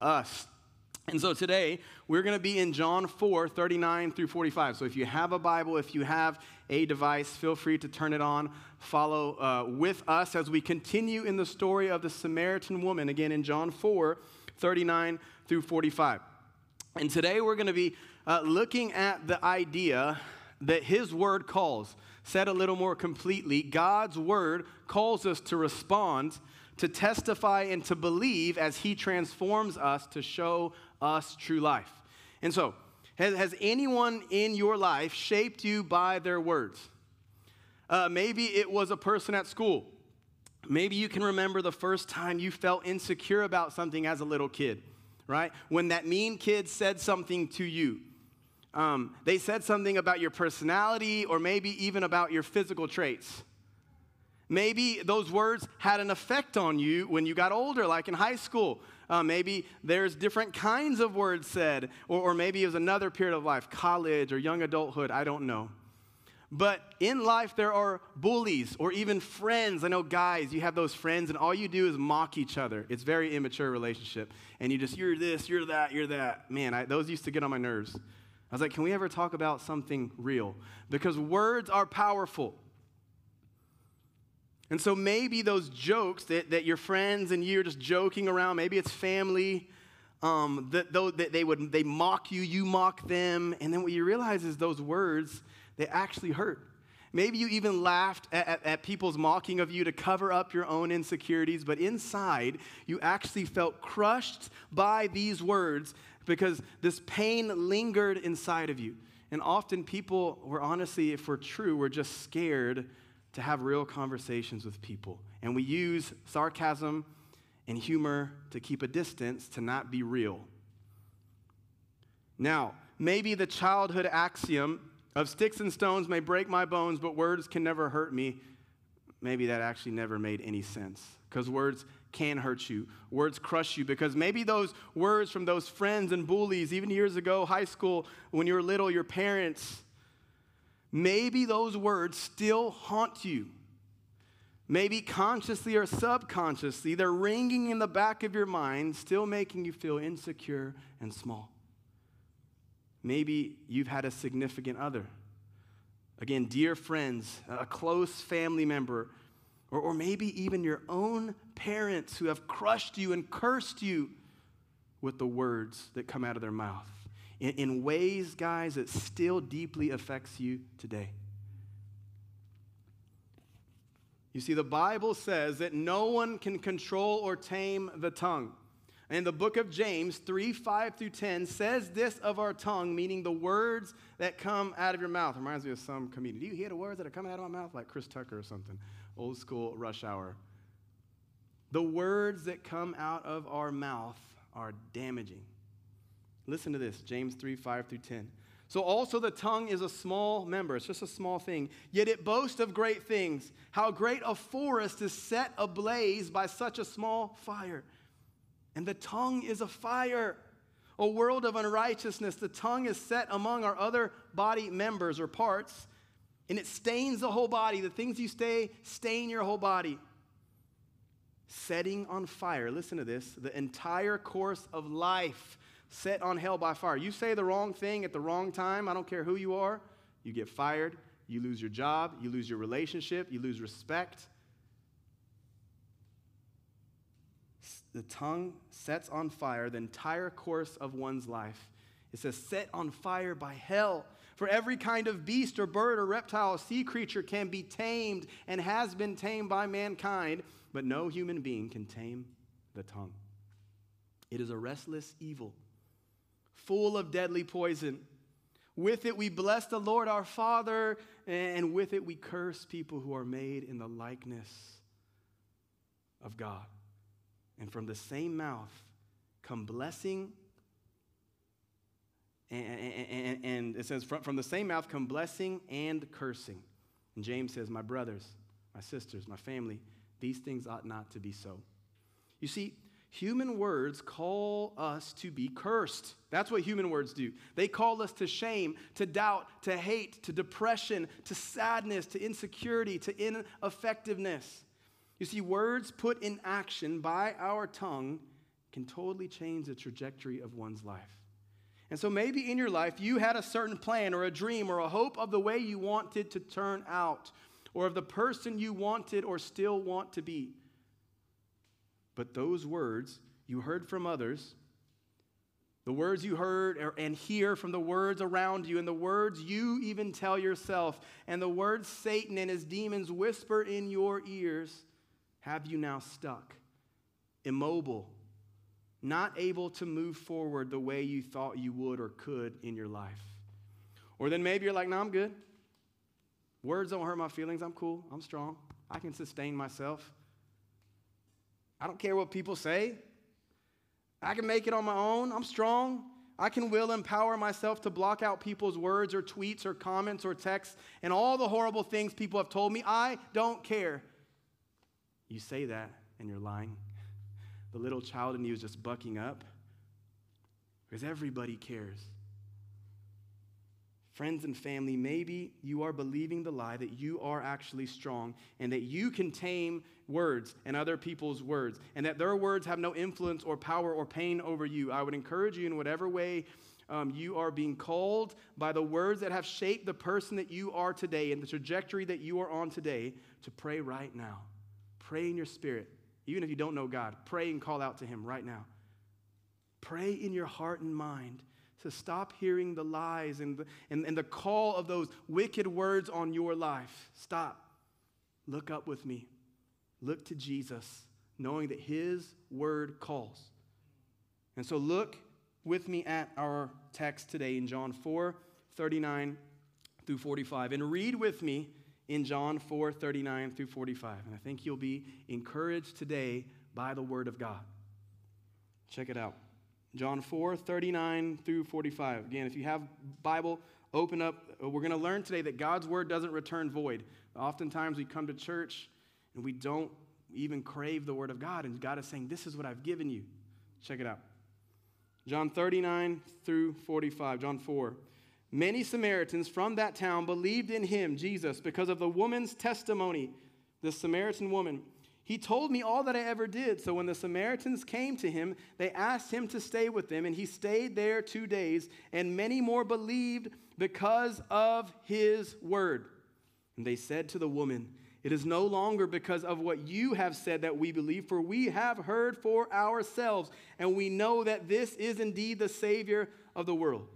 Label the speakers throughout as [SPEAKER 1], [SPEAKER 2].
[SPEAKER 1] Us. And so today we're going to be in John 4, 39 through 45. So if you have a Bible, if you have a device, feel free to turn it on. Follow uh, with us as we continue in the story of the Samaritan woman, again in John 4, 39 through 45. And today we're going to be uh, looking at the idea that His Word calls. Said a little more completely, God's Word calls us to respond, to testify, and to believe as He transforms us to show us true life. And so, has, has anyone in your life shaped you by their words? Uh, maybe it was a person at school. Maybe you can remember the first time you felt insecure about something as a little kid, right? When that mean kid said something to you. Um, they said something about your personality or maybe even about your physical traits. Maybe those words had an effect on you when you got older, like in high school. Uh, maybe there's different kinds of words said, or, or maybe it was another period of life, college or young adulthood, I don't know. But in life, there are bullies or even friends. I know guys, you have those friends, and all you do is mock each other. It's very immature relationship. And you just, you're this, you're that, you're that. Man, I, those used to get on my nerves. I was like, can we ever talk about something real? Because words are powerful. And so maybe those jokes that, that your friends and you are just joking around, maybe it's family, um, that, that they would they mock you, you mock them, and then what you realize is those words, they actually hurt. Maybe you even laughed at, at, at, people's mocking of you to cover up your own insecurities, but inside, you actually felt crushed by these words because this pain lingered inside of you. And often people were honestly, if we're true, we're just scared to have real conversations with people. And we use sarcasm and humor to keep a distance, to not be real. Now, maybe the childhood axiom of sticks and stones may break my bones, but words can never hurt me. Maybe that actually never made any sense because words can hurt you. Words crush you because maybe those words from those friends and bullies, even years ago, high school, when you were little, your parents, maybe those words still haunt you. Maybe consciously or subconsciously, they're ringing in the back of your mind, still making you feel insecure and small. Maybe you've had a significant other. Again, dear friends, a close family member, or, or maybe even your own parents who have crushed you and cursed you with the words that come out of their mouth in, in ways, guys, that still deeply affects you today. You see, the Bible says that no one can control or tame the tongue. And the book of James 3 5 through 10 says this of our tongue, meaning the words that come out of your mouth. Reminds me of some comedian. Do you hear the words that are coming out of my mouth? Like Chris Tucker or something. Old school rush hour. The words that come out of our mouth are damaging. Listen to this James 3 5 through 10. So also the tongue is a small member, it's just a small thing, yet it boasts of great things. How great a forest is set ablaze by such a small fire. And the tongue is a fire, a world of unrighteousness. The tongue is set among our other body members or parts, and it stains the whole body. The things you say stain your whole body. Setting on fire, listen to this, the entire course of life set on hell by fire. You say the wrong thing at the wrong time, I don't care who you are, you get fired, you lose your job, you lose your relationship, you lose respect. The tongue sets on fire the entire course of one's life. It says, set on fire by hell. For every kind of beast or bird or reptile, or sea creature can be tamed and has been tamed by mankind, but no human being can tame the tongue. It is a restless evil full of deadly poison. With it, we bless the Lord our Father, and with it, we curse people who are made in the likeness of God. And from the same mouth come blessing, and, and, and it says, from, from the same mouth come blessing and cursing. And James says, My brothers, my sisters, my family, these things ought not to be so. You see, Human words call us to be cursed. That's what human words do. They call us to shame, to doubt, to hate, to depression, to sadness, to insecurity, to ineffectiveness. You see, words put in action by our tongue can totally change the trajectory of one's life. And so maybe in your life you had a certain plan or a dream or a hope of the way you wanted to turn out or of the person you wanted or still want to be. But those words you heard from others, the words you heard and hear from the words around you, and the words you even tell yourself, and the words Satan and his demons whisper in your ears, have you now stuck, immobile, not able to move forward the way you thought you would or could in your life. Or then maybe you're like, no, I'm good. Words don't hurt my feelings. I'm cool. I'm strong. I can sustain myself. I don't care what people say. I can make it on my own. I'm strong. I can will empower myself to block out people's words or tweets or comments or texts and all the horrible things people have told me. I don't care. You say that and you're lying the little child in you is just bucking up because everybody cares. Friends and family, maybe you are believing the lie that you are actually strong and that you can tame words and other people's words and that their words have no influence or power or pain over you. I would encourage you in whatever way um, you are being called by the words that have shaped the person that you are today and the trajectory that you are on today to pray right now. Pray in your spirit. Even if you don't know God, pray and call out to Him right now. Pray in your heart and mind to stop hearing the lies and the, and, and the call of those wicked words on your life. Stop. Look up with me. Look to Jesus, knowing that His word calls. And so look with me at our text today in John 4 39 through 45. And read with me in John 4 39 through 45. And I think you'll be encouraged today by the Word of God. Check it out. John 4 39 through 45. Again, if you have Bible, open up. Uh, we're going to learn today that God's Word doesn't return void. Oftentimes we come to church and we don't even crave the Word of God, and God is saying, This is what I've given you. Check it out. John 39 through 45. John 4. Many Samaritans from that town believed in him, Jesus, because of the woman's testimony, the Samaritan woman. He told me all that I ever did. So when the Samaritans came to him, they asked him to stay with them, and he stayed there two days, and many more believed because of his word. And they said to the woman, It is no longer because of what you have said that we believe, for we have heard for ourselves, and we know that this is indeed the Savior of the world.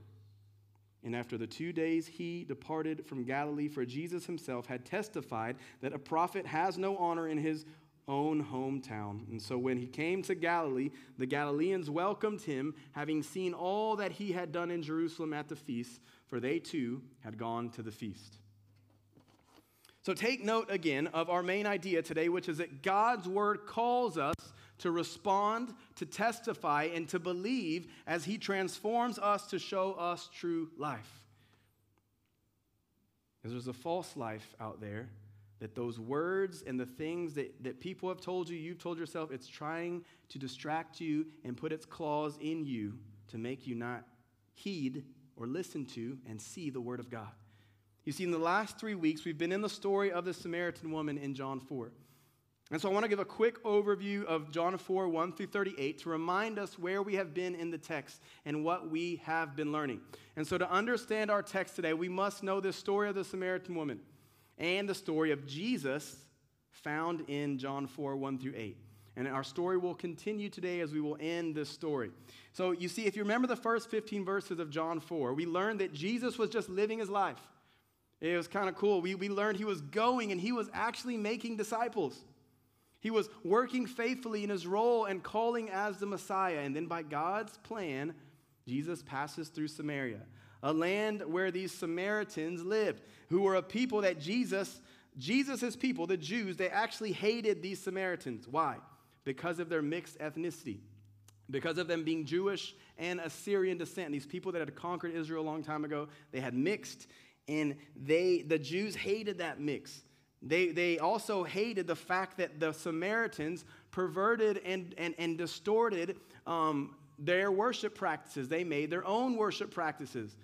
[SPEAKER 1] And after the two days, he departed from Galilee, for Jesus himself had testified that a prophet has no honor in his own hometown. And so when he came to Galilee, the Galileans welcomed him, having seen all that he had done in Jerusalem at the feast, for they too had gone to the feast. So take note again of our main idea today, which is that God's word calls us to respond, to testify, and to believe as He transforms us to show us true life. Because there's a false life out there that those words and the things that, that people have told you, you've told yourself, it's trying to distract you and put its claws in you to make you not heed or listen to and see the Word of God. You see, in the last three weeks, we've been in the story of the Samaritan woman in John 4. And so I want to give a quick overview of John 4, 1 through 38 to remind us where we have been in the text and what we have been learning. And so to understand our text today, we must know the story of the Samaritan woman and the story of Jesus found in John 4, 1 through 8. And our story will continue today as we will end this story. So you see, if you remember the first 15 verses of John 4, we learned that Jesus was just living his life. It was kind of cool. We, we learned he was going and he was actually making disciples. He was working faithfully in his role and calling as the Messiah. And then by God's plan, Jesus passes through Samaria, a land where these Samaritans lived, who were a people that Jesus, Jesus' people, the Jews, they actually hated these Samaritans. Why? Because of their mixed ethnicity, because of them being Jewish and Assyrian descent. These people that had conquered Israel a long time ago, they had mixed, and they, the Jews hated that mix. They, they also hated the fact that the Samaritans perverted and, and, and distorted um, their worship practices. They made their own worship practices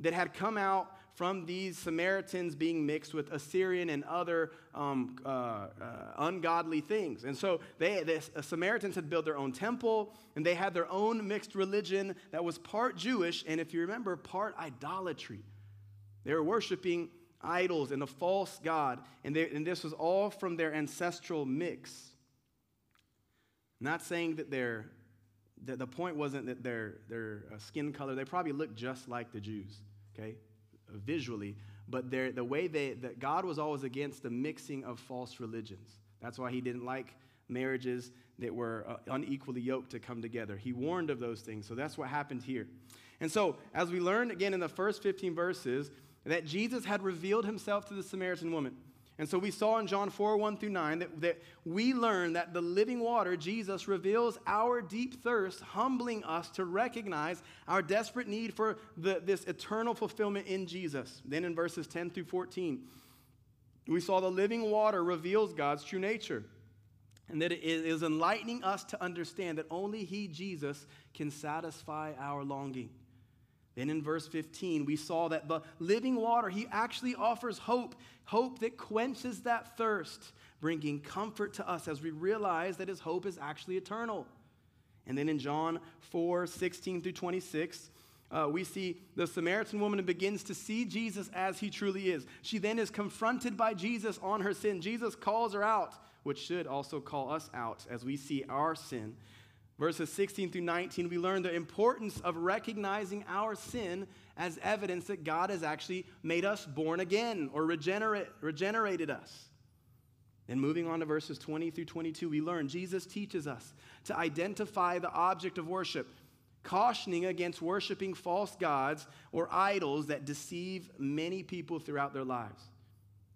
[SPEAKER 1] that had come out from these Samaritans being mixed with Assyrian and other um, uh, uh, ungodly things. And so they, the Samaritans had built their own temple and they had their own mixed religion that was part Jewish and, if you remember, part idolatry. They were worshiping idols and a false God, and, they, and this was all from their ancestral mix. Not saying that their the, the point wasn't that their, their uh, skin color, they probably looked just like the Jews, okay? visually, but the way they, that God was always against the mixing of false religions. That's why he didn't like marriages that were uh, unequally yoked to come together. He warned of those things. So that's what happened here. And so, as we learned again in the first 15 verses, that Jesus had revealed himself to the Samaritan woman. And so we saw in John 4 1 through 9 that, that we learn that the living water, Jesus, reveals our deep thirst, humbling us to recognize our desperate need for the, this eternal fulfillment in Jesus. Then in verses 10 through 14, we saw the living water reveals God's true nature. And that it is enlightening us to understand that only He, Jesus, can satisfy our longing. Then in verse 15, we saw that the living water, he actually offers hope, hope that quenches that thirst, bringing comfort to us as we realize that his hope is actually eternal. And then in John 4 16 through 26, uh, we see the Samaritan woman begins to see Jesus as he truly is. She then is confronted by Jesus on her sin. Jesus calls her out, which should also call us out as we see our sin. Verses 16 through 19, we learn the importance of recognizing our sin as evidence that God has actually made us born again or regenerate, regenerated us. And moving on to verses 20 through 22, we learn Jesus teaches us to identify the object of worship, cautioning against worshiping false gods or idols that deceive many people throughout their lives.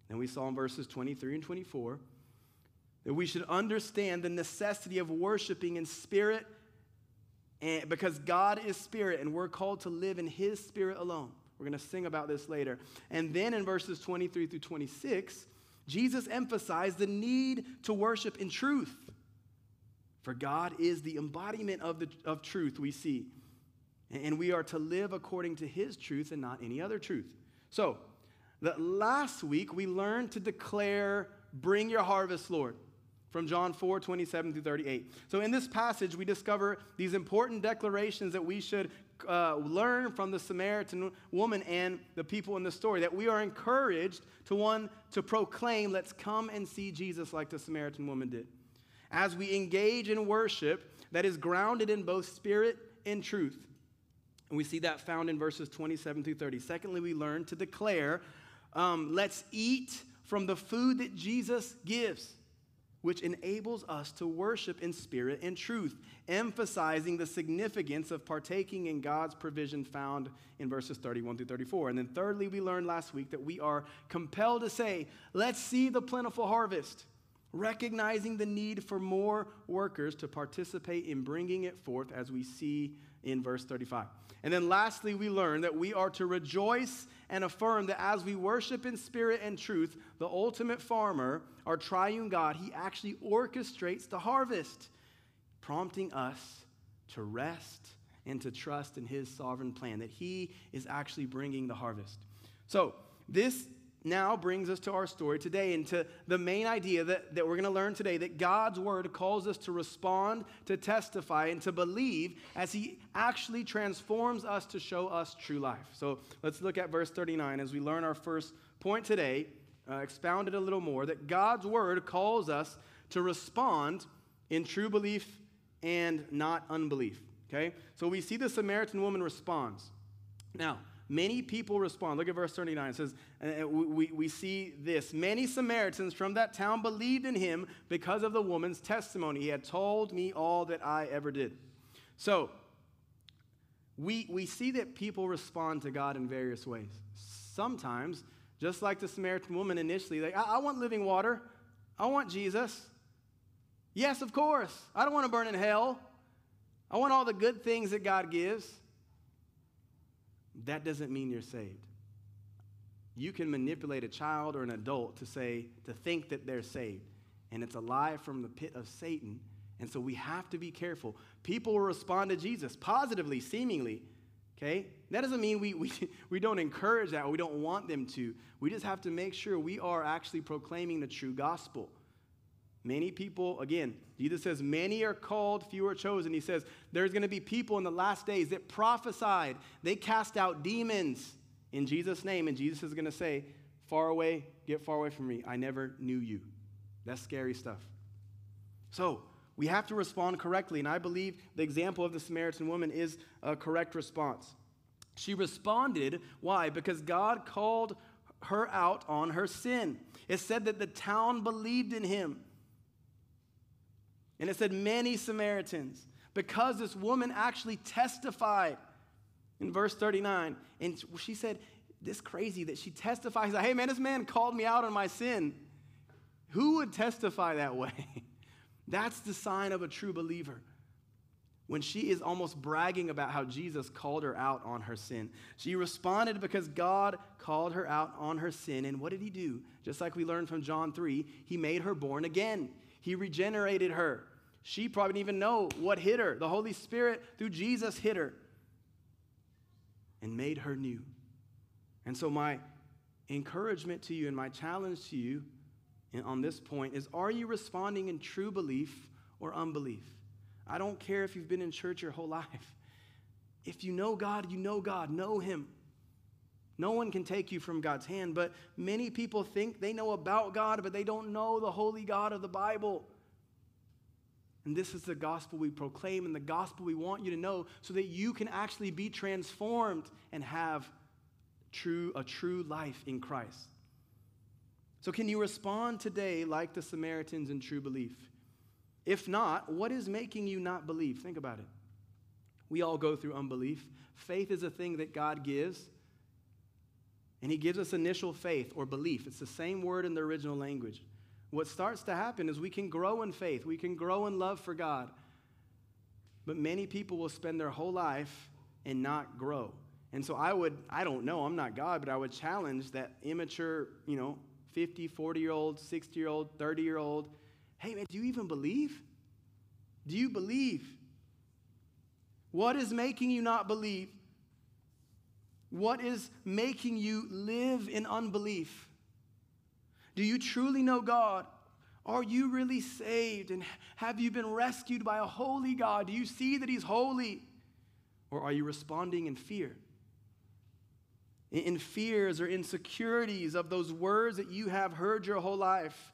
[SPEAKER 1] And we saw in verses 23 and 24 that we should understand the necessity of worshiping in spirit and because God is spirit and we're called to live in his spirit alone. We're going to sing about this later. And then in verses 23 through 26, Jesus emphasized the need to worship in truth. For God is the embodiment of, the, of truth we see. And we are to live according to his truth and not any other truth. So, that last week we learned to declare, Bring your harvest, Lord from John 4 27 through 38. So, in this passage, we discover these important declarations that we should uh, learn from the Samaritan woman and the people in the story. That we are encouraged to one to proclaim, let's come and see Jesus like the Samaritan woman did. As we engage in worship that is grounded in both spirit and truth. And we see that found in verses 27 through 30. Secondly, we learn to declare, um, let's eat from the food that Jesus gives which enables us to worship in spirit and truth, emphasizing the significance of partaking in God's provision found in verses 31 through 34. And then, thirdly, we learned last week that we are compelled to say, Let's see the plentiful harvest, recognizing the need for more workers to participate in bringing it forth, as we see in verse 35. And then, lastly, we learned that we are to rejoice and affirm that as we worship in spirit and truth, the ultimate farmer, our triune God, he actually orchestrates the harvest, prompting us to rest and to trust in his sovereign plan, that he is actually bringing the harvest. So, this now brings us to our story today and to the main idea that, that we're going to learn today that God's word calls us to respond, to testify, and to believe as he actually transforms us to show us true life. So let's look at verse 39 as we learn our first point today, uh, expounded a little more, that God's word calls us to respond in true belief and not unbelief. Okay? So we see the Samaritan woman responds. Now, Many people respond. Look at verse 39. It says, we, we see this. Many Samaritans from that town believed in him because of the woman's testimony. He had told me all that I ever did. So, we, we see that people respond to God in various ways. Sometimes, just like the Samaritan woman initially, like, I, I want living water. I want Jesus. Yes, of course. I don't want to burn in hell. I want all the good things that God gives that doesn't mean you're saved. You can manipulate a child or an adult to say, to think that they're saved. And it's a lie from the pit of Satan. And so we have to be careful. People will respond to Jesus positively, seemingly. Okay? That doesn't mean we, we, we don't encourage that or we don't want them to. We just have to make sure we are actually proclaiming the true gospel. Many people, again, Jesus says, many are called, few are chosen. He says, there's going to be people in the last days that prophesied, they cast out demons in Jesus' name. And Jesus is going to say, far away, get far away from me. I never knew you. That's scary stuff. So, we have to respond correctly. And I believe the example of the Samaritan woman is a correct response. She responded, why? Because God called her out on her sin. It said that the town believed in him. And it said, many Samaritans, because this woman actually testified in verse 39. And she said, this crazy that she testifies, hey man, this man called me out on my sin. Who would testify that way? That's the sign of a true believer. When she is almost bragging about how Jesus called her out on her sin. She responded because God called her out on her sin. And what did he do? Just like we learned from John 3, he made her born again. He regenerated her. She probably didn't even know what hit her. The Holy Spirit, through Jesus, hit her and made her new. And so, my encouragement to you and my challenge to you on this point is are you responding in true belief or unbelief? I don't care if you've been in church your whole life. If you know God, you know God, know Him. No one can take you from God's hand, but many people think they know about God, but they don't know the holy God of the Bible. And this is the gospel we proclaim and the gospel we want you to know so that you can actually be transformed and have true, a true life in Christ. So, can you respond today like the Samaritans in true belief? If not, what is making you not believe? Think about it. We all go through unbelief. Faith is a thing that God gives, and He gives us initial faith or belief. It's the same word in the original language what starts to happen is we can grow in faith, we can grow in love for God. But many people will spend their whole life and not grow. And so I would, I don't know, I'm not God, but I would challenge that immature, you know, 50, 40 year old, 60 year old, 30 year old. Hey, man, do you even believe? Do you believe? What is making you not believe? What is making you live in unbelief? Do you truly know God? Are you really saved? And have you been rescued by a holy God? Do you see that He's holy? Or are you responding in fear? In fears or insecurities of those words that you have heard your whole life?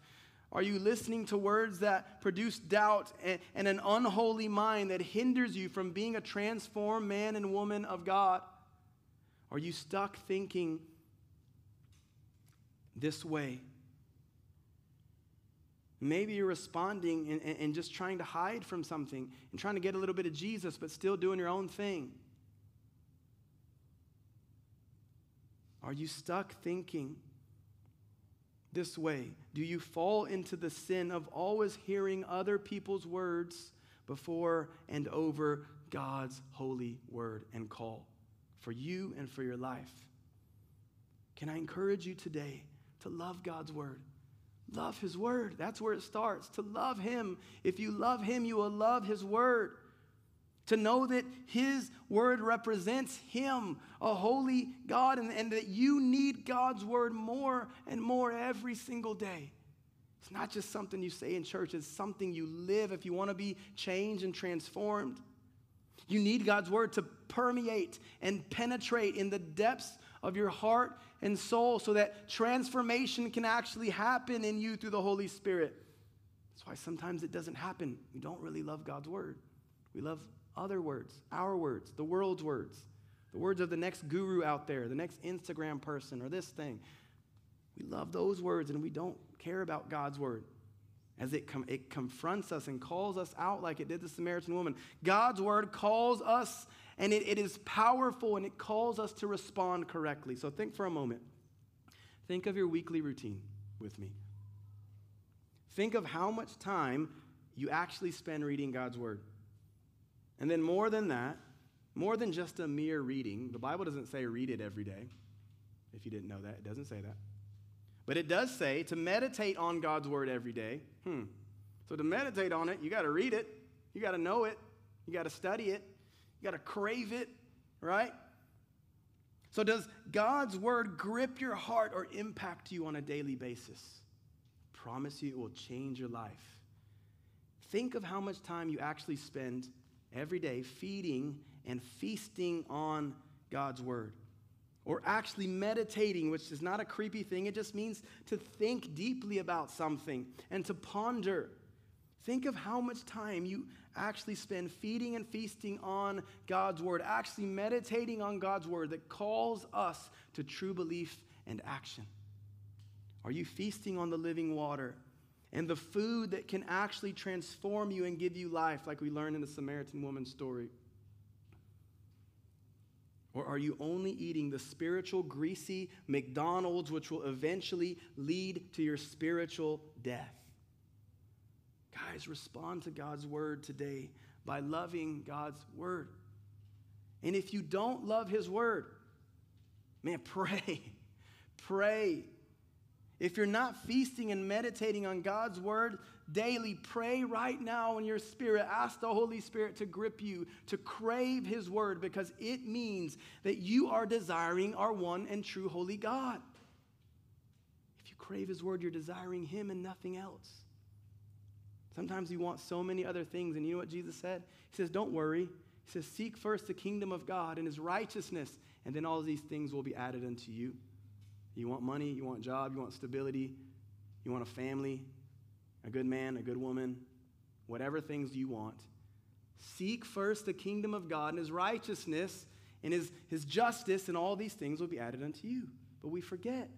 [SPEAKER 1] Are you listening to words that produce doubt and, and an unholy mind that hinders you from being a transformed man and woman of God? Are you stuck thinking this way? Maybe you're responding and, and, just trying to hide from something and trying to get a little bit of Jesus, but still doing your own thing. Are you stuck thinking this way? Do you fall into the sin of always hearing other people's words before and over God's holy word and call for you and for your life? Can I encourage you today to love God's word? Love His Word. That's where it starts. To love Him. If you love Him, you will love His Word. To know that His Word represents Him, a holy God, and, and that you need God's Word more and more every single day. It's not just something you say in church, it's something you live if you want to be changed and transformed. You need God's Word to permeate and penetrate in the depths of your heart and soul so that transformation can actually happen in you through the Holy Spirit. That's why sometimes it doesn't happen. We don't really love God's word. We love other words, our words, the world's words, the words of the next guru out there, the next Instagram person, or this thing. We love those words and we don't care about God's word as it, com- it confronts us and calls us out like it did the Samaritan woman. God's word calls us and it, it is powerful and it calls us to respond correctly. So think for a moment. Think of your weekly routine with me. Think of how much time you actually spend reading God's Word. And then, more than that, more than just a mere reading, the Bible doesn't say read it every day. If you didn't know that, it doesn't say that. But it does say to meditate on God's Word every day. Hmm. So to meditate on it, you got to read it, you got to know it, you got to study it, you got to crave it, right? So, does God's word grip your heart or impact you on a daily basis? promise you it will change your life. Think of how much time you actually spend every day feeding and feasting on God's word. Or actually meditating, which is not a creepy thing, it just means to think deeply about something and to ponder. Think of how much time you actually spend feeding and feasting on God's word, actually meditating on God's word that calls us to true belief and action. Are you feasting on the living water and the food that can actually transform you and give you life, like we learned in the Samaritan woman's story? Or are you only eating the spiritual, greasy McDonald's, which will eventually lead to your spiritual death? Guys, respond to God's word today by loving God's word. And if you don't love his word, man, pray. Pray if you're not feasting and meditating on God's word daily, pray right now in your spirit. Ask the Holy Spirit to grip you, to crave his word, because it means that you are desiring our one and true holy God. If you crave his word, you're desiring him and nothing else. Sometimes you want so many other things, and you know what Jesus said? He says, Don't worry. He says, Seek first the kingdom of God and his righteousness, and then all these things will be added unto you. You want money, you want job, you want stability, you want a family, a good man, a good woman, whatever things you want. Seek first the kingdom of God and his righteousness and his, his justice, and all these things will be added unto you. But we forget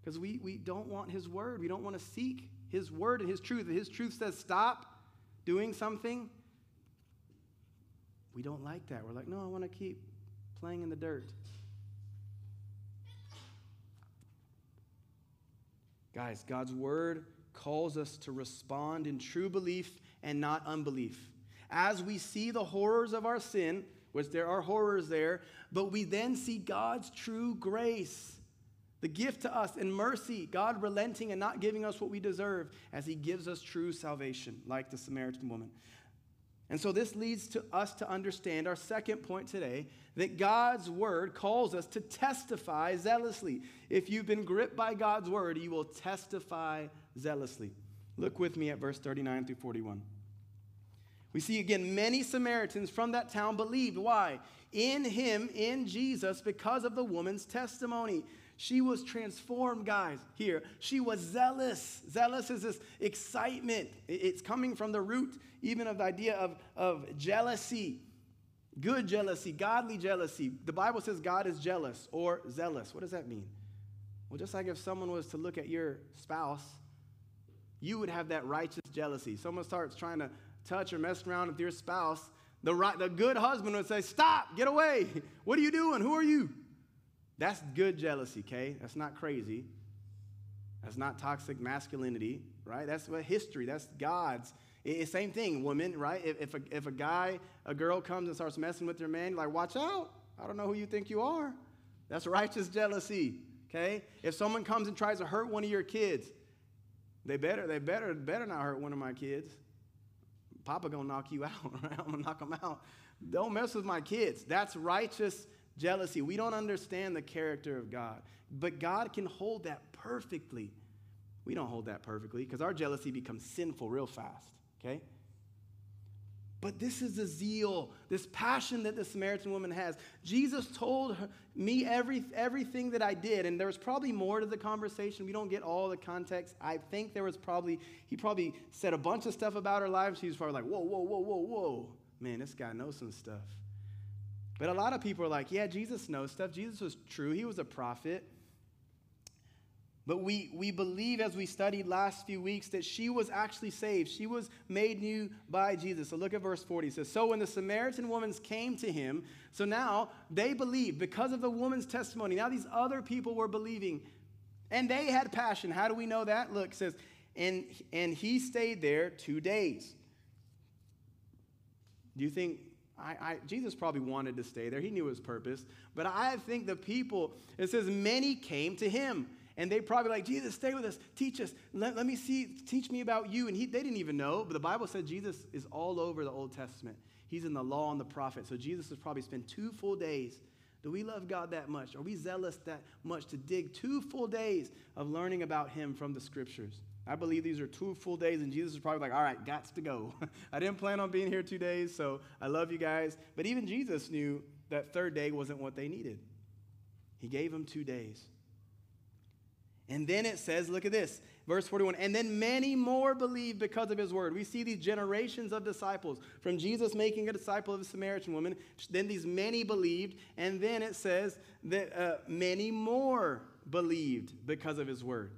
[SPEAKER 1] because we, we don't want his word. We don't want to seek his word and his truth. If his truth says stop doing something, we don't like that. We're like, no, I want to keep playing in the dirt. Guys, God's word calls us to respond in true belief and not unbelief. As we see the horrors of our sin, which there are horrors there, but we then see God's true grace, the gift to us and mercy, God relenting and not giving us what we deserve as He gives us true salvation, like the Samaritan woman. And so this leads to us to understand our second point today that God's word calls us to testify zealously. If you've been gripped by God's word, you will testify zealously. Look with me at verse 39 through 41. We see again many Samaritans from that town believed. Why? In him, in Jesus, because of the woman's testimony. She was transformed, guys. Here, she was zealous. Zealous is this excitement. It's coming from the root, even of the idea of, of jealousy, good jealousy, godly jealousy. The Bible says God is jealous or zealous. What does that mean? Well, just like if someone was to look at your spouse, you would have that righteous jealousy. Someone starts trying to touch or mess around with your spouse. The, right, the good husband would say, Stop, get away. What are you doing? Who are you? That's good jealousy, okay? That's not crazy. That's not toxic masculinity, right? That's what history, that's God's. It's same thing, women, right? If, if, a, if a guy, a girl comes and starts messing with your man, like, watch out. I don't know who you think you are. That's righteous jealousy, okay? If someone comes and tries to hurt one of your kids, they better, they better, better not hurt one of my kids. Papa gonna knock you out, right? I'm gonna knock them out. Don't mess with my kids. That's righteous jealousy. We don't understand the character of God, but God can hold that perfectly. We don't hold that perfectly because our jealousy becomes sinful real fast, okay? But this is the zeal, this passion that the Samaritan woman has. Jesus told her, me every, everything that I did, and there was probably more to the conversation. We don't get all the context. I think there was probably, he probably said a bunch of stuff about her life. She was probably like, whoa, whoa, whoa, whoa, whoa. Man, this guy knows some stuff. But a lot of people are like, yeah, Jesus knows stuff. Jesus was true, he was a prophet. But we, we believe, as we studied last few weeks, that she was actually saved. She was made new by Jesus. So look at verse 40. It says, So when the Samaritan woman came to him, so now they believed because of the woman's testimony. Now these other people were believing. And they had passion. How do we know that? Look, it says, and, and he stayed there two days. Do you think I, I, Jesus probably wanted to stay there. He knew his purpose. But I think the people, it says, many came to him. And they probably like, Jesus, stay with us, teach us, let, let me see, teach me about you. And he, they didn't even know, but the Bible said Jesus is all over the Old Testament. He's in the law and the prophets. So Jesus has probably spent two full days. Do we love God that much? Are we zealous that much to dig two full days of learning about Him from the scriptures? I believe these are two full days, and Jesus is probably like, all right, gots to go. I didn't plan on being here two days, so I love you guys. But even Jesus knew that third day wasn't what they needed. He gave them two days. And then it says, look at this, verse 41, and then many more believed because of his word. We see these generations of disciples from Jesus making a disciple of a Samaritan woman. Then these many believed. And then it says that uh, many more believed because of his word.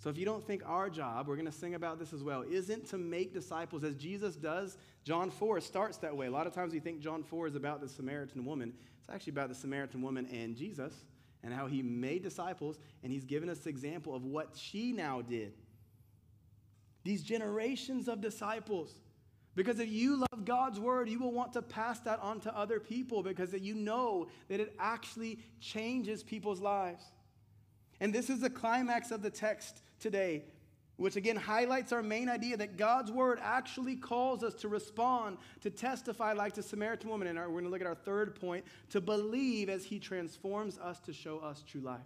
[SPEAKER 1] So if you don't think our job, we're going to sing about this as well, isn't to make disciples as Jesus does. John 4 starts that way. A lot of times we think John 4 is about the Samaritan woman. It's actually about the Samaritan woman and Jesus and how he made disciples, and he's given us the example of what she now did. These generations of disciples. Because if you love God's word, you will want to pass that on to other people because that you know that it actually changes people's lives. And this is the climax of the text today which again highlights our main idea that God's word actually calls us to respond, to testify like the Samaritan woman. And we're going to look at our third point to believe as he transforms us to show us true life.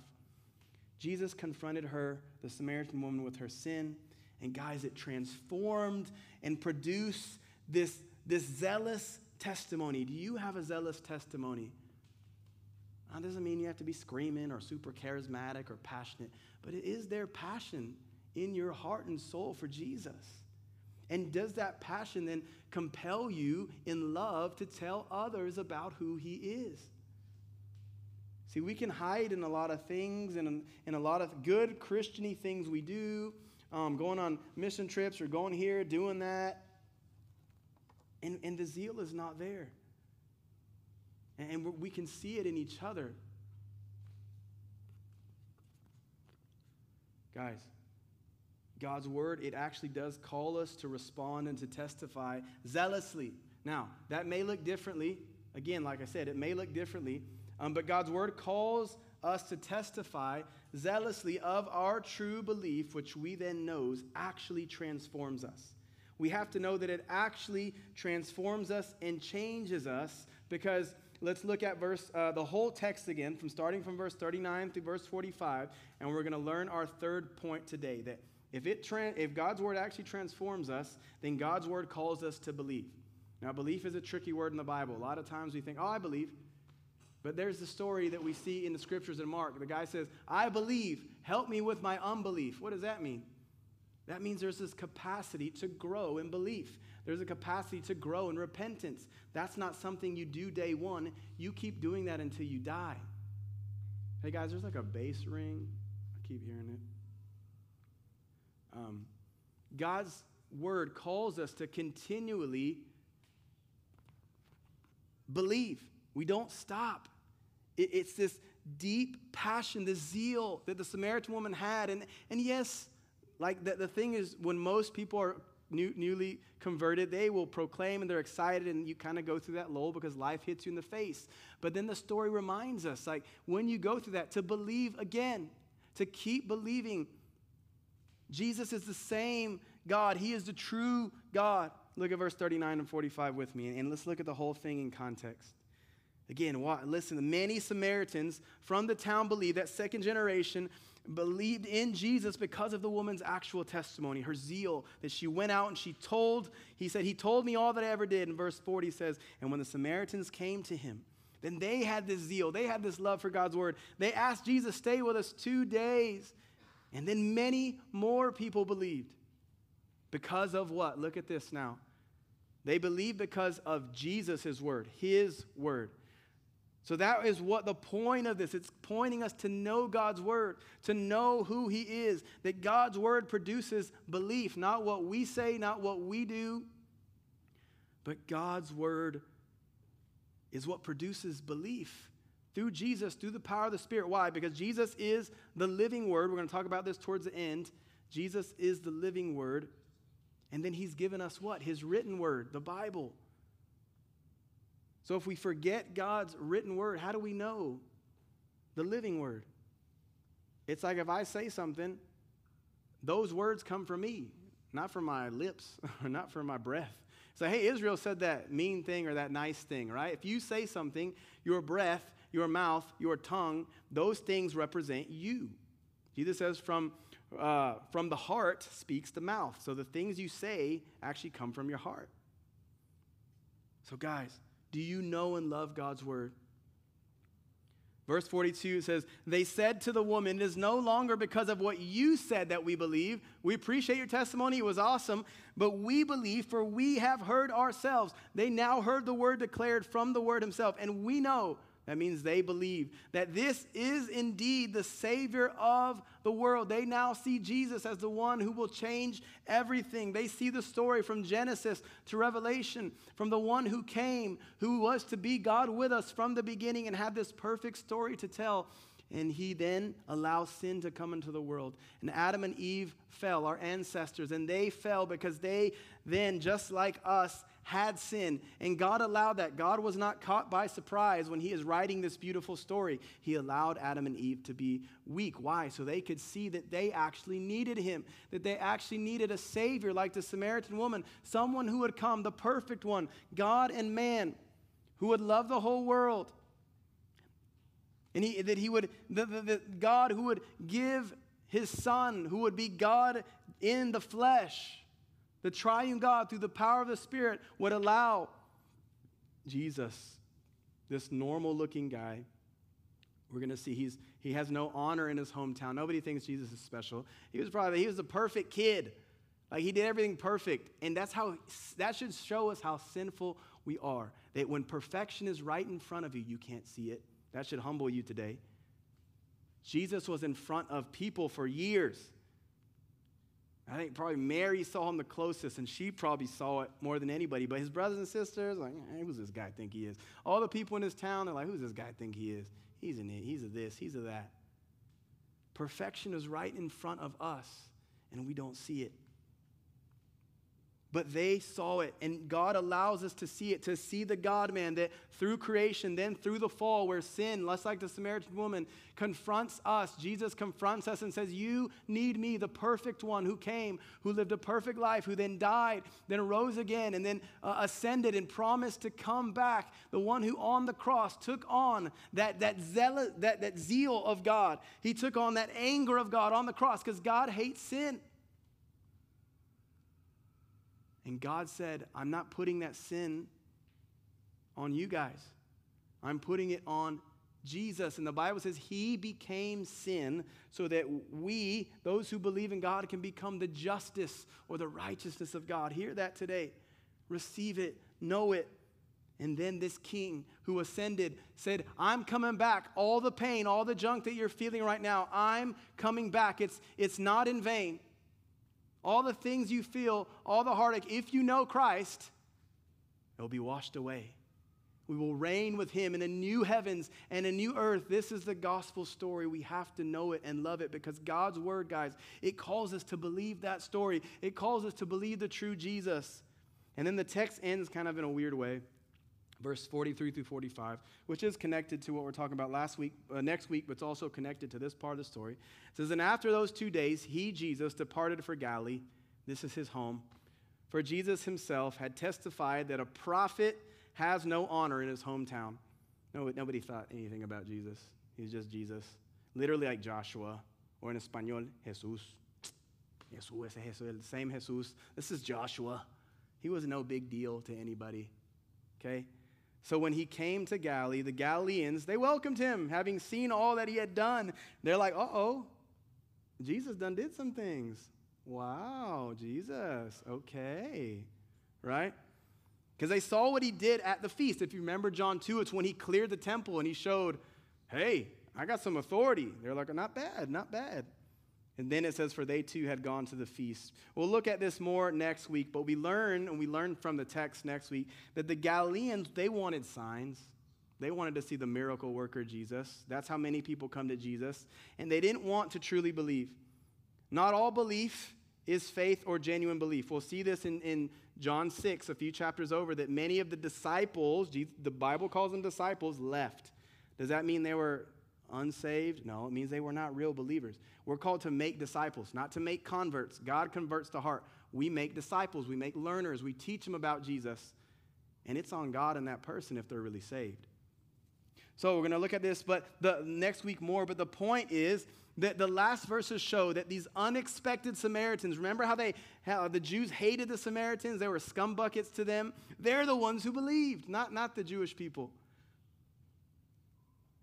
[SPEAKER 1] Jesus confronted her, the Samaritan woman, with her sin. And guys, it transformed and produced this, this zealous testimony. Do you have a zealous testimony? That doesn't mean you have to be screaming or super charismatic or passionate, but it is their passion in your heart and soul for Jesus? And does that passion then compel you in love to tell others about who He is? See, we can hide in a lot of things and in, a lot of good Christiany things we do, um, going on mission trips or going here, doing that. And, and the zeal is not there. And, and we can see it in each other. Guys, God's word, it actually does call us to respond and to testify zealously. Now, that may look differently. Again, like I said, it may look differently, um, but God's word calls us to testify zealously of our true belief, which we then knows actually transforms us. We have to know that it actually transforms us and changes us because let's look at verse uh, the whole text again from starting from verse 39 through verse 45 and we're going to learn our third point today that if, it tra- if God's word actually transforms us, then God's word calls us to believe. Now, belief is a tricky word in the Bible. A lot of times we think, oh, I believe. But there's the story that we see in the scriptures in Mark. The guy says, I believe, help me with my unbelief. What does that mean? That means there's this capacity to grow in belief. There's a capacity to grow in repentance. That's not something you do day one. You keep doing that until you die. Hey guys, there's like a bass ring. I keep hearing it. Um, God's word calls us to continually believe. We don't stop. It, it's this deep passion, the zeal that the Samaritan woman had. And, and yes, like the, the thing is, when most people are new, newly converted, they will proclaim and they're excited, and you kind of go through that lull because life hits you in the face. But then the story reminds us, like, when you go through that, to believe again, to keep believing Jesus is the same God. He is the true God. Look at verse 39 and 45 with me, and let's look at the whole thing in context. Again, listen, many Samaritans from the town believed, that second generation believed in Jesus because of the woman's actual testimony, her zeal, that she went out and she told, he said, He told me all that I ever did. In verse 40 says, And when the Samaritans came to him, then they had this zeal, they had this love for God's word. They asked Jesus, Stay with us two days. And then many more people believed. Because of what? Look at this now. They believed because of Jesus' word, his word. So that is what the point of this. It's pointing us to know God's word, to know who he is, that God's word produces belief, not what we say, not what we do, but God's word is what produces belief through Jesus, through the power of the Spirit. Why? Because Jesus is the living word. We're going to talk about this towards the end. Jesus is the living word. And then he's given us what? His written word, the Bible. So if we forget God's written word, how do we know the living word? It's like if I say something, those words come from me, not from my lips or not from my breath. So, hey, Israel said that mean thing or that nice thing, right? If you say something, your breath, your mouth, your tongue, those things represent you. Jesus says, from, uh, from the heart speaks the mouth. So the things you say actually come from your heart. So, guys, do you know and love God's word? Verse 42 says, They said to the woman, It is no longer because of what you said that we believe. We appreciate your testimony, it was awesome, but we believe, for we have heard ourselves. They now heard the word declared from the word himself, and we know that means they believe that this is indeed the Savior of the world. They now see Jesus as the one who will change everything. They see the story from Genesis to Revelation, from the one who came, who was to be God with us from the beginning and had this perfect story to tell. And he then allows sin to come into the world. And Adam and Eve fell, our ancestors, and they fell because they then, just like us, had sin. And God allowed that. God was not caught by surprise when He is writing this beautiful story. He allowed Adam and Eve to be weak. Why? So they could see that they actually needed Him, that they actually needed a Savior like the Samaritan woman, someone who would come, the perfect one, God and man, who would love the whole world. And he, that he would, the, the, the God who would give his son, who would be God in the flesh the triune God, through the power of the Spirit, would allow Jesus, this normal looking guy, we're going to see he's, he has no honor in his hometown. Nobody thinks Jesus is special. He was probably, he was a perfect kid. Like he did everything perfect. And that's how, that should show us how sinful we are. That when perfection is right in front of you, you can't see it. That should humble you today. Jesus was in front of people for years. I think probably Mary saw him the closest, and she probably saw it more than anybody. But his brothers and sisters, like, hey, who's this guy think he is? All the people in his town, they're like, who's this guy think he is? He's an it. He's a this. He's a that. Perfection is right in front of us, and we don't see it. But they saw it, and God allows us to see it, to see the God man that through creation, then through the fall, where sin, less like the Samaritan woman, confronts us. Jesus confronts us and says, You need me, the perfect one who came, who lived a perfect life, who then died, then rose again, and then uh, ascended and promised to come back. The one who on the cross took on that, that, zeal, that, that zeal of God. He took on that anger of God on the cross because God hates sin. And God said, I'm not putting that sin on you guys. I'm putting it on Jesus. And the Bible says he became sin so that we, those who believe in God, can become the justice or the righteousness of God. Hear that today. Receive it, know it. And then this king who ascended said, I'm coming back. All the pain, all the junk that you're feeling right now, I'm coming back. It's, it's not in vain all the things you feel, all the heartache, if you know Christ, it'll be washed away. We will reign with him in a new heavens and a new earth. This is the gospel story. We have to know it and love it because God's word, guys, it calls us to believe that story. It calls us to believe the true Jesus. And then the text ends kind of in a weird way verse 43 through 45, which is connected to what we're talking about last week, uh, next week, but it's also connected to this part of the story. It says, And after those two days, he, Jesus, departed for Galilee. This is his home. For Jesus himself had testified that a prophet has no honor in his hometown. No, nobody thought anything about Jesus. He's just Jesus. Literally like Joshua, or in Espanol. Jesús, Jesús, the same Jesús. This is Joshua. He was no big deal to anybody. Okay? So when he came to Galilee, the Galileans, they welcomed him, having seen all that he had done. They're like, uh oh, Jesus done did some things. Wow, Jesus, okay, right? Because they saw what he did at the feast. If you remember John 2, it's when he cleared the temple and he showed, hey, I got some authority. They're like, not bad, not bad. And then it says, For they too had gone to the feast. We'll look at this more next week, but we learn, and we learn from the text next week, that the Galileans, they wanted signs. They wanted to see the miracle worker Jesus. That's how many people come to Jesus. And they didn't want to truly believe. Not all belief is faith or genuine belief. We'll see this in, in John 6, a few chapters over, that many of the disciples, the Bible calls them disciples, left. Does that mean they were unsaved? No, it means they were not real believers. We're called to make disciples, not to make converts. God converts the heart. We make disciples, we make learners, we teach them about Jesus, and it's on God and that person if they're really saved. So we're going to look at this, but the next week more. But the point is that the last verses show that these unexpected Samaritans, remember how they how the Jews hated the Samaritans? They were scumbuckets to them. They're the ones who believed, not, not the Jewish people.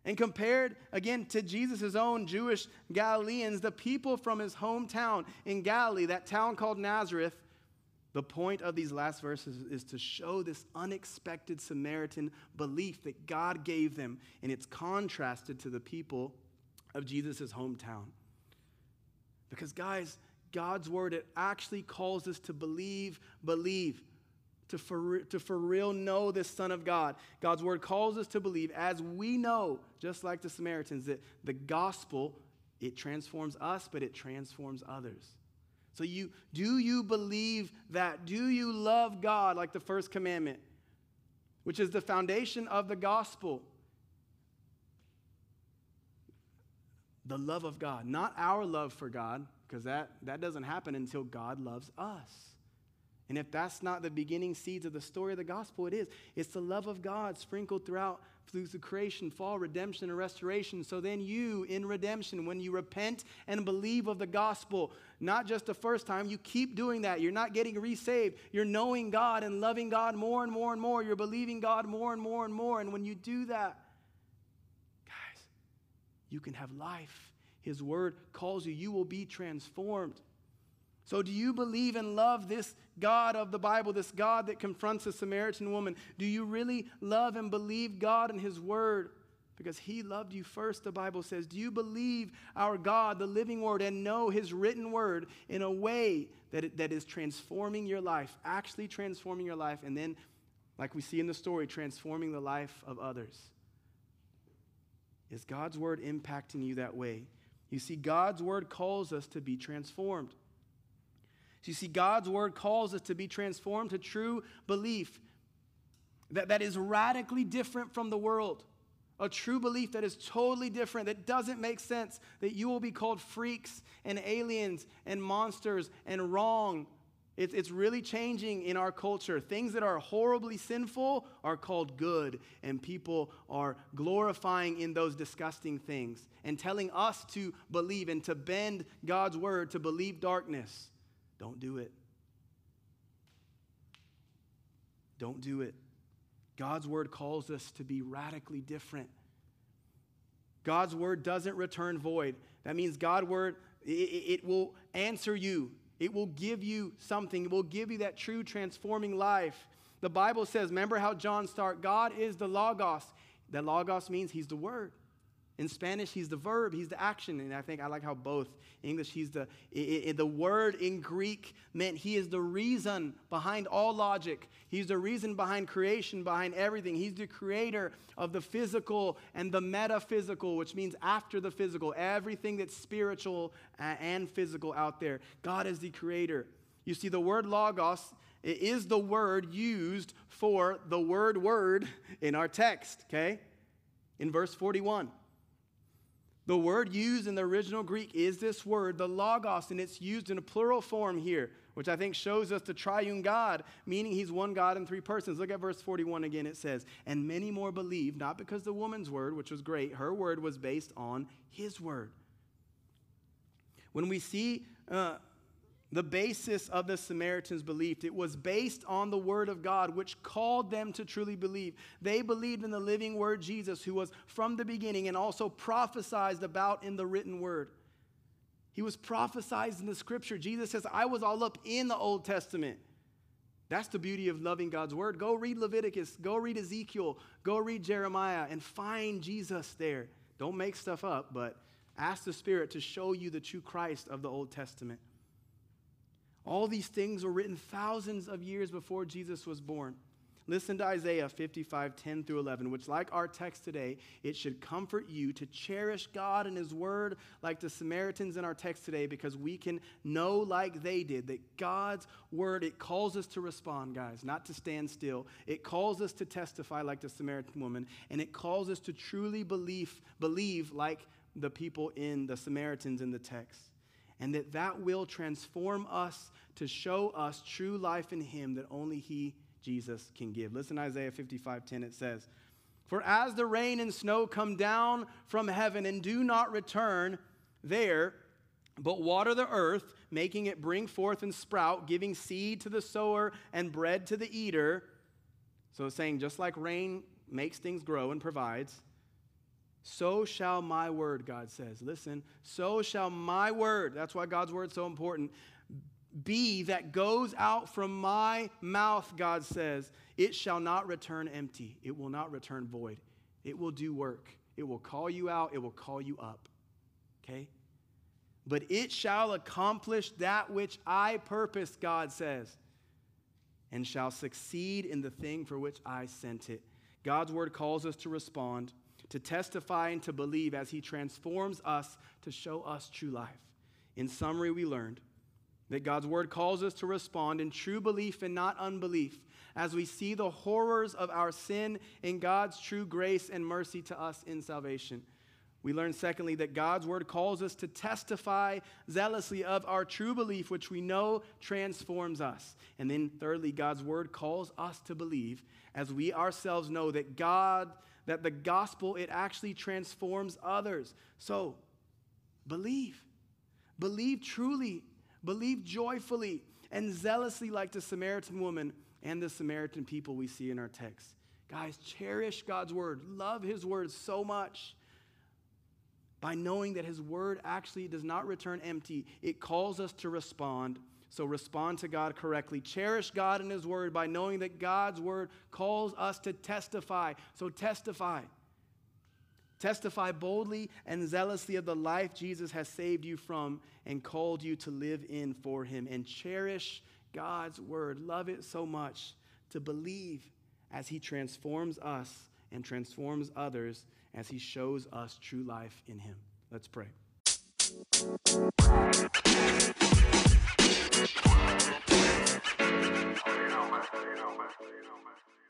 [SPEAKER 1] And compared again to Jesus' own Jewish Galileans, the people from his hometown in Galilee, that town called Nazareth, the point of these last verses is to show this unexpected Samaritan belief that God gave them, and it's contrasted to the people of Jesus' hometown. Because, guys, God's word, it actually calls us to believe, believe, to for, to for real know this Son of God. God's word calls us to believe, as we know, just like the Samaritans, that the gospel, it transforms us, but it transforms others. So you do you believe that? Do you love God like the first commandment, which is the foundation of the gospel? The love of God, not our love for God, because that, that doesn't happen until God loves us. And if that's not the beginning seeds of the story of the gospel, it is. It's the love of God sprinkled throughout through the creation, fall, redemption, and restoration. So then you, in redemption, when you repent and believe of the gospel, not just the first time, you keep doing that. You're not getting resaved. You're knowing God and loving God more and more and more. You're believing God more and more and more. And when you do that, guys, you can have life. His word calls you, you will be transformed. So, do you believe and love this God of the Bible, this God that confronts a Samaritan woman? Do you really love and believe God and His Word? Because He loved you first, the Bible says. Do you believe our God, the living Word, and know His written Word in a way that, it, that is transforming your life, actually transforming your life, and then, like we see in the story, transforming the life of others? Is God's Word impacting you that way? You see, God's Word calls us to be transformed. So you see, God's word calls us to be transformed to true belief that, that is radically different from the world. A true belief that is totally different, that doesn't make sense, that you will be called freaks and aliens and monsters and wrong. It's, it's really changing in our culture. Things that are horribly sinful are called good, and people are glorifying in those disgusting things and telling us to believe and to bend God's word to believe darkness. Don't do it. Don't do it. God's word calls us to be radically different. God's word doesn't return void. That means God's word, it, it, will answer you. It will give you something. It will give you that true transforming life. The Bible says, remember how John started? God is the Logos. The Logos means he's the word. In Spanish, he's the verb, he's the action. And I think I like how both English, he's the, it, it, the word in Greek meant he is the reason behind all logic. He's the reason behind creation, behind everything. He's the creator of the physical and the metaphysical, which means after the physical, everything that's spiritual and physical out there. God is the creator. You see, the word logos is the word used for the word word in our text, okay? In verse 41. The word used in the original Greek is this word, the logos, and it's used in a plural form here, which I think shows us the triune God, meaning he's one God in three persons. Look at verse 41 again. It says, And many more believed, not because the woman's word, which was great, her word was based on his word. When we see uh, the basis of the Samaritans' belief. It was based on the Word of God, which called them to truly believe. They believed in the living Word, Jesus, who was from the beginning and also prophesied about in the written Word. He was prophesied in the Scripture. Jesus says, I was all up in the Old Testament. That's the beauty of loving God's Word. Go read Leviticus, go read Ezekiel, go read Jeremiah, and find Jesus there. Don't make stuff up, but ask the Spirit to show you the true Christ of the Old Testament. All these things were written thousands of years before Jesus was born. Listen to Isaiah 55, 10 through 11, which, like our text today, it should comfort you to cherish God and His Word like the Samaritans in our text today, because we can know, like they did, that God's Word, it calls us to respond, guys, not to stand still. It calls us to testify like the Samaritan woman, and it calls us to truly believe, believe like the people in the Samaritans in the text. And that that will transform us to show us true life in Him that only He Jesus can give. Listen Isaiah 55 10, it says, For as the rain and snow come down from heaven and do not return there, but water the earth, making it bring forth and sprout, giving seed to the sower and bread to the eater. So it's saying, just like rain makes things grow and provides, so shall my word, God says. Listen, so shall my word, that's why God's word is so important, be that goes out from my mouth, God says, it shall not return empty. It will not return void. It will do work. It will call you out. It will call you up. Okay? But it shall accomplish that which I purpose, God says, and shall succeed in the thing for which I sent it. God's word calls us to respond, to testify, and to believe as He transforms us to show us true life. In summary, we learned that God's word calls us to respond in true belief and not unbelief as we see the horrors of our sin and God's true grace and mercy to us in salvation. We learn, secondly, that God's word calls us to testify zealously of our true belief, which we know transforms us. And then, thirdly, God's word calls us to believe as we ourselves know that God, that the gospel, it actually transforms others. So, believe. Believe truly Believe joyfully and zealously, like the Samaritan woman and the Samaritan people we see in our text. Guys, cherish God's word. Love his word so much by knowing that his word actually does not return empty. It calls us to respond. So respond to God correctly. Cherish God and his word by knowing that God's word calls us to testify. So testify. Testify boldly and zealously of the life Jesus has saved you from and called you to live in for him. And cherish God's word. Love it so much to believe as he transforms us and transforms others as he shows us true life in him. Let's pray. you know my you know my you know my